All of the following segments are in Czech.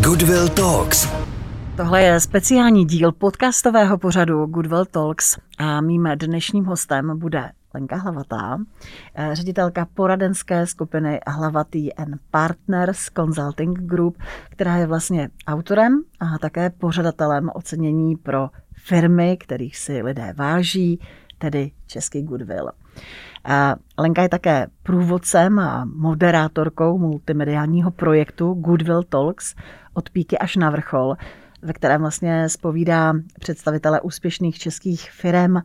Goodwill Talks. Tohle je speciální díl podcastového pořadu Goodwill Talks a mým dnešním hostem bude Lenka Hlavatá, eh, ředitelka poradenské skupiny Hlavatý and Partners Consulting Group, která je vlastně autorem a také pořadatelem ocenění pro firmy, kterých si lidé váží, tedy Český Goodwill. Lenka je také průvodcem a moderátorkou multimediálního projektu Goodwill Talks od píky až na vrchol, ve kterém vlastně spovídá představitele úspěšných českých firm,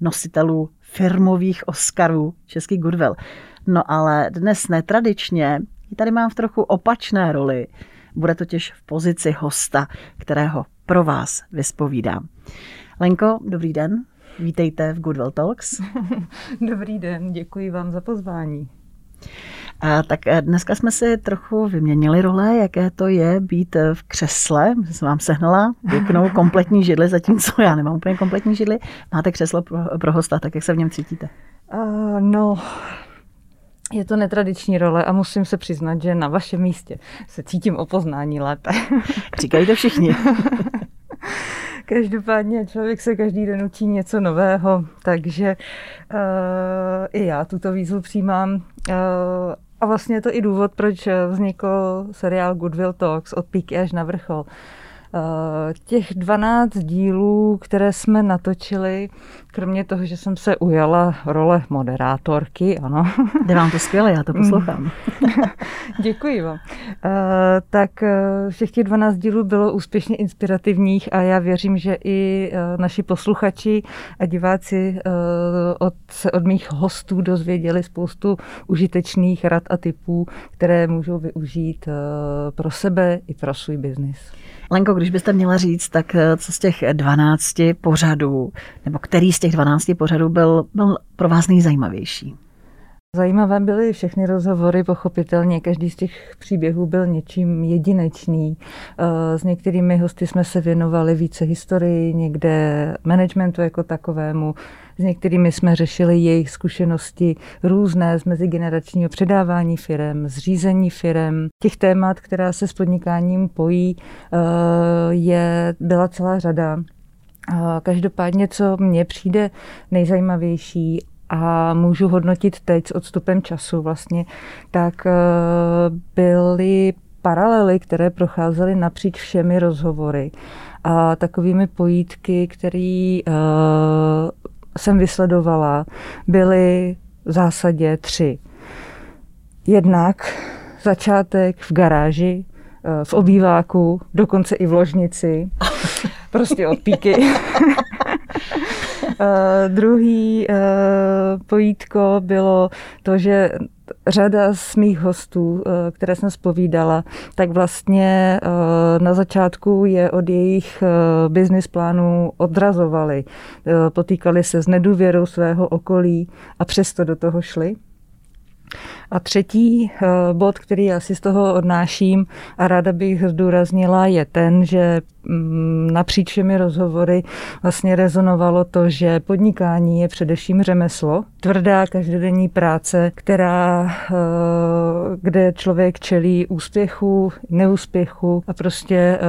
nositelů firmových Oscarů, český Goodwill. No ale dnes netradičně tady mám v trochu opačné roli. Bude totiž v pozici hosta, kterého pro vás vyspovídám. Lenko, dobrý den. Vítejte v Goodwill Talks. Dobrý den, děkuji vám za pozvání. A tak eh, dneska jsme si trochu vyměnili role, jaké to je být eh, v křesle. Jsem vám sehnala pěknou kompletní židli, zatímco já nemám úplně kompletní židli. Máte křeslo pro, pro hosta, tak jak se v něm cítíte? Uh, no, je to netradiční role a musím se přiznat, že na vašem místě se cítím o poznání lépe. Říkají to všichni. Každopádně člověk se každý den učí něco nového, takže uh, i já tuto výzvu přijímám. Uh, a vlastně je to i důvod, proč vznikl seriál Goodwill Talks od píky až na vrchol. Eh, těch 12 dílů, které jsme natočili, kromě toho, že jsem se ujala role moderátorky, ano. Jde vám to skvěle, já to poslouchám. Děkuji vám. Eh, tak eh, všech těch 12 dílů bylo úspěšně inspirativních a já věřím, že i naši posluchači a diváci od, se od mých hostů dozvěděli spoustu užitečných rad a typů, které můžou využít pro sebe i pro svůj biznis. Lenko, když byste měla říct, tak eh, co z těch 12 pořadů, nebo který z těch 12 pořadů byl, byl pro vás nejzajímavější? Zajímavé byly všechny rozhovory, pochopitelně. Každý z těch příběhů byl něčím jedinečný. Eh, s některými hosty jsme se věnovali více historii, někde managementu jako takovému. S některými jsme řešili jejich zkušenosti různé z mezigeneračního předávání firem, zřízení firem. Těch témat, která se s podnikáním pojí, eh, je, byla celá řada. Každopádně, co mně přijde nejzajímavější a můžu hodnotit teď s odstupem času vlastně, tak eh, byly paralely, které procházely napříč všemi rozhovory a takovými pojítky, které uh, jsem vysledovala, byly v zásadě tři. Jednak začátek v garáži, eh, v obýváku, dokonce i v ložnici, prostě od píky. Uh, druhý uh, pojítko bylo to, že řada z mých hostů, uh, které jsem spovídala, tak vlastně na začátku je od jejich business plánů odrazovali. Potýkali se s nedůvěrou svého okolí a přesto do toho šli. A třetí eh, bod, který já si z toho odnáším a ráda bych zdůraznila, je ten, že mm, napříč všemi rozhovory vlastně rezonovalo to, že podnikání je především řemeslo, tvrdá každodenní práce, která, eh, kde člověk čelí úspěchu, neúspěchu a prostě eh,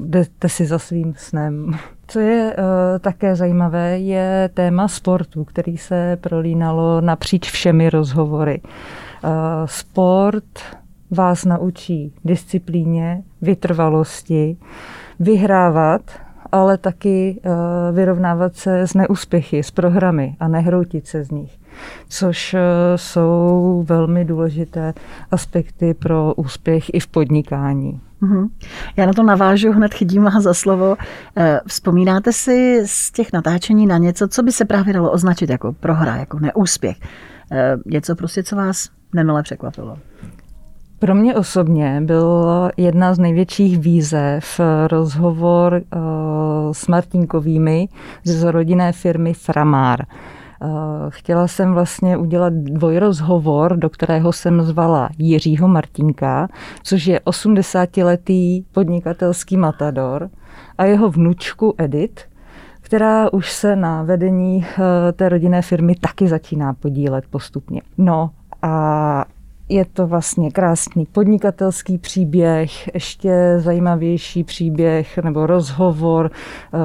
jdete si za svým snem. Co je uh, také zajímavé, je téma sportu, který se prolínalo napříč všemi rozhovory. Uh, sport vás naučí disciplíně, vytrvalosti, vyhrávat, ale taky uh, vyrovnávat se s neúspěchy, s programy a nehroutit se z nich, což uh, jsou velmi důležité aspekty pro úspěch i v podnikání. Mm-hmm. Já na to navážu, hned chytím vás za slovo. Eh, vzpomínáte si z těch natáčení na něco, co by se právě dalo označit jako prohra, jako neúspěch? Eh, něco prostě, co vás nemile překvapilo? Pro mě osobně byla jedna z největších výzev rozhovor eh, s Martinkovými z rodinné firmy Framár. Eh, chtěla jsem vlastně udělat dvojrozhovor, do kterého jsem zvala Jiřího Martinka, což je 80-letý podnikatelský matador a jeho vnučku Edit, která už se na vedení eh, té rodinné firmy taky začíná podílet postupně. No a je to vlastně krásný podnikatelský příběh, ještě zajímavější příběh nebo rozhovor, eh,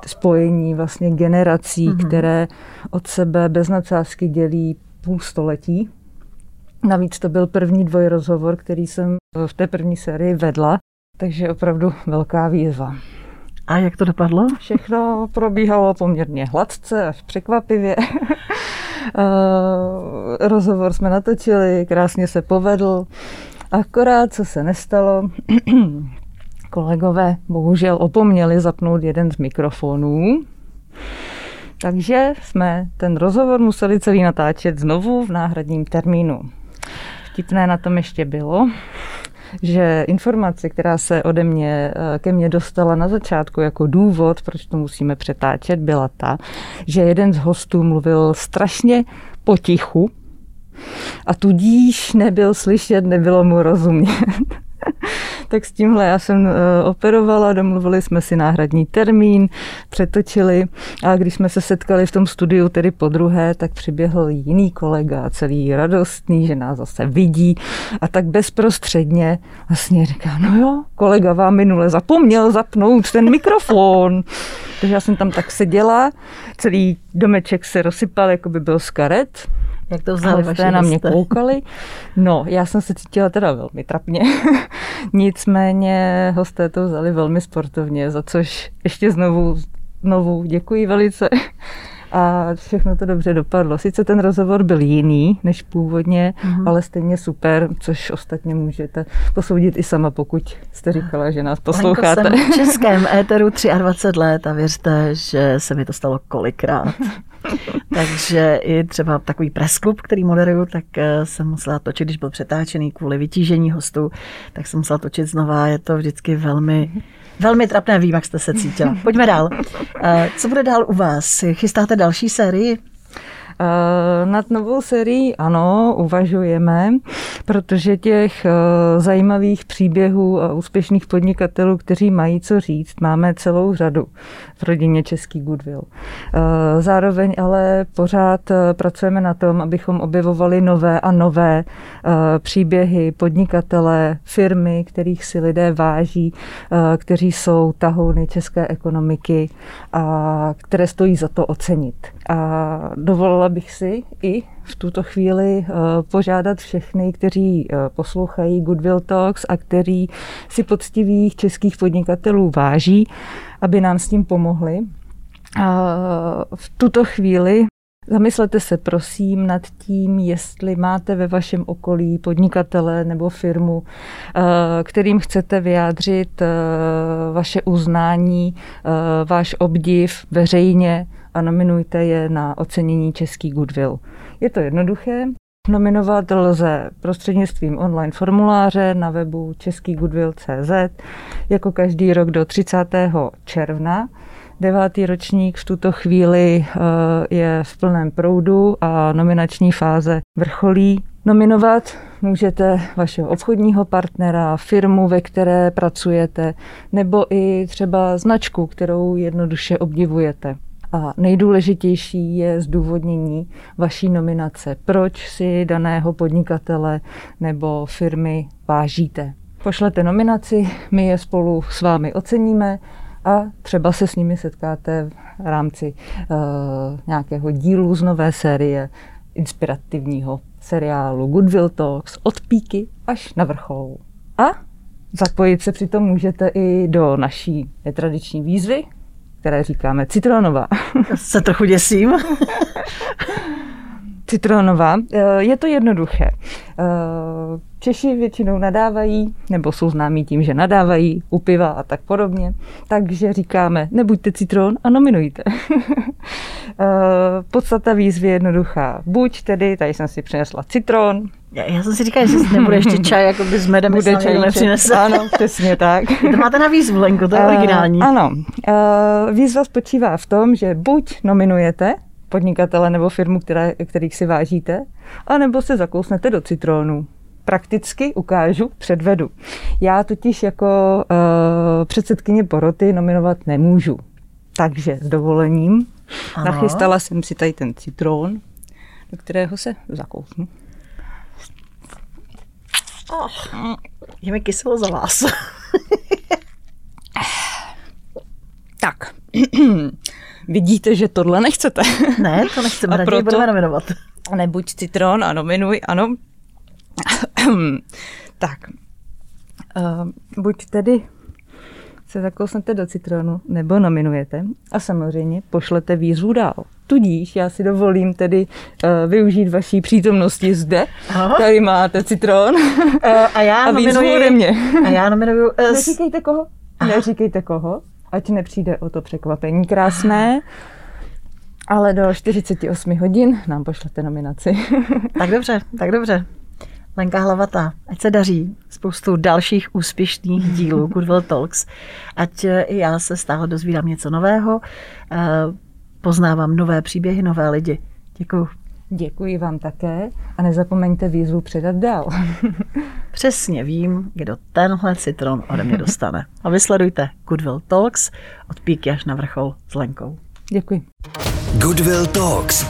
k spojení vlastně generací, mm-hmm. které od sebe bez nadsázky dělí půl století. Navíc to byl první dvojrozhovor, který jsem v té první sérii vedla, takže opravdu velká výzva. A jak to dopadlo? Všechno probíhalo poměrně hladce až překvapivě. Eh, rozhovor jsme natočili, krásně se povedl. Akorát, co se nestalo, kolegové bohužel opomněli zapnout jeden z mikrofonů, takže jsme ten rozhovor museli celý natáčet znovu v náhradním termínu. Vtipné na tom ještě bylo, že informace, která se ode mě eh, ke mně dostala na začátku jako důvod, proč to musíme přetáčet, byla ta, že jeden z hostů mluvil strašně potichu a tudíž nebyl slyšet, nebylo mu rozumět. Tak s tímhle já jsem uh, operovala, domluvili jsme si náhradní termín, přetočili a když jsme se setkali v tom studiu tedy po druhé, tak přiběhl jiný kolega, celý radostný, že nás zase vidí a tak bezprostředně vlastně říká, no jo, kolega vám minule zapomněl zapnout ten mikrofon. Takže já jsem tam tak seděla, celý domeček se rozsypal, jako by byl z karet jak to vzali vaši na mě koukali. No, já jsem se cítila teda velmi trapně. Nicméně hosté to vzali velmi sportovně, za což ještě znovu, znovu děkuji velice. A všechno to dobře dopadlo. Sice ten rozhovor byl jiný než původně, mm-hmm. ale stejně super, což ostatně můžete posoudit i sama, pokud jste říkala, že nás posloucháte. Lenko, jsem v českém éteru 23 let a věřte, že se mi to stalo kolikrát. Takže i třeba takový presklub, který moderuju, tak eh, jsem musela točit, když byl přetáčený kvůli vytížení hostů, tak jsem musela točit znova. Je to vždycky velmi, velmi trapné. Vím, jak jste se cítila. Pojďme dál. Eh, co bude dál u vás? Chystáte další sérii? Eh, nad novou serií ano, uvažujeme, protože těch eh, zajímavých příběhů a úspěšných podnikatelů, kteří mají co říct, máme celou řadu v rodině Český Goodwill. Eh, zároveň ale pořád pracujeme na tom, abychom objevovali nové a nové příběhy, podnikatele, firmy, kterých si lidé váží, kteří jsou tahouny české ekonomiky a které stojí za to ocenit. A dovolila bych si i v tuto chvíli eh, požádat všechny, kteří eh, poslouchají Goodwill Talks a kteří si poctivých českých podnikatelů váží, aby nám s tím pomohli. A v tuto chvíli Zamyslete se prosím nad tím, jestli máte ve vašem okolí podnikatele nebo firmu, eh, kterým chcete vyjádřit vaše uznání, váš obdiv veřejně a nominujte je na ocenění Český Goodwill. Je to jednoduché. Nominovat lze prostřednictvím online formuláře na webu českýgoodwill.cz jako každý rok do 30. června. Devátý ročník v tuto chvíli eh, je v plném proudu a nominační fáze vrcholí. Nominovat můžete vašeho obchodního partnera, firmu, ve které pracujete, nebo i třeba značku, kterou jednoduše obdivujete. A nejdůležitější je zdůvodnění vaší nominace. Proč si daného podnikatele nebo firmy vážíte? Pošlete nominaci, my je spolu s vámi oceníme a třeba se s nimi setkáte v rámci uh, nějakého dílu z nové série inspirativního seriálu Goodwill Talks od píky až na vrchol. A zapojit se přitom můžete i do naší netradiční výzvy, které říkáme citronová. Se trochu děsím. citronová. Eh, je to jednoduché. Eh, Češi většinou nadávají, nebo jsou známí tím, že nadávají u piva a tak podobně. Takže říkáme, nebuďte citron a nominujte. Eh, podstata výzvy je jednoduchá. Buď tedy, tady jsem si přinesla citron, já, já jsem si říkala, že nebude ještě čaj, jako by s medem Bude čaj nepřinese. Ano, přesně tak. to máte na výzvu, Lenko, to je uh, originální. Ano. Uh, výzva spočívá v tom, že buď nominujete podnikatele nebo firmu, která, kterých si vážíte, anebo se zakousnete do citrónu. Prakticky ukážu, předvedu. Já totiž jako uh, předsedkyně poroty nominovat nemůžu. Takže s dovolením ano. nachystala jsem si tady ten citrón, do kterého se zakousnu. Oh, je mi kyselo za vás. tak. Vidíte, že tohle nechcete. ne, to nechceme, raději proto... budeme nominovat. Nebuď citron a nominuj, ano. tak. Uh, buď tedy se zakousnete do citronu nebo nominujete a samozřejmě pošlete výzvu dál. Tudíž já si dovolím tedy uh, využít vaší přítomnosti zde. Aha. Tady máte citron uh, a já a nominuji, ode mě. A já nominuju... Uh, Neříkejte koho. Aha. Neříkejte koho, ať nepřijde o to překvapení krásné. Ale do 48 hodin nám pošlete nominaci. tak dobře, tak dobře. Lenka Hlavata, ať se daří spoustu dalších úspěšných dílů Goodwill Talks, ať i já se stále dozvídám něco nového, eh, poznávám nové příběhy, nové lidi. Děkuji. Děkuji vám také a nezapomeňte výzvu předat dál. Přesně vím, kdo tenhle citron ode mě dostane. A vysledujte Goodwill Talks od píky až na vrchol s Lenkou. Děkuji. Goodwill Talks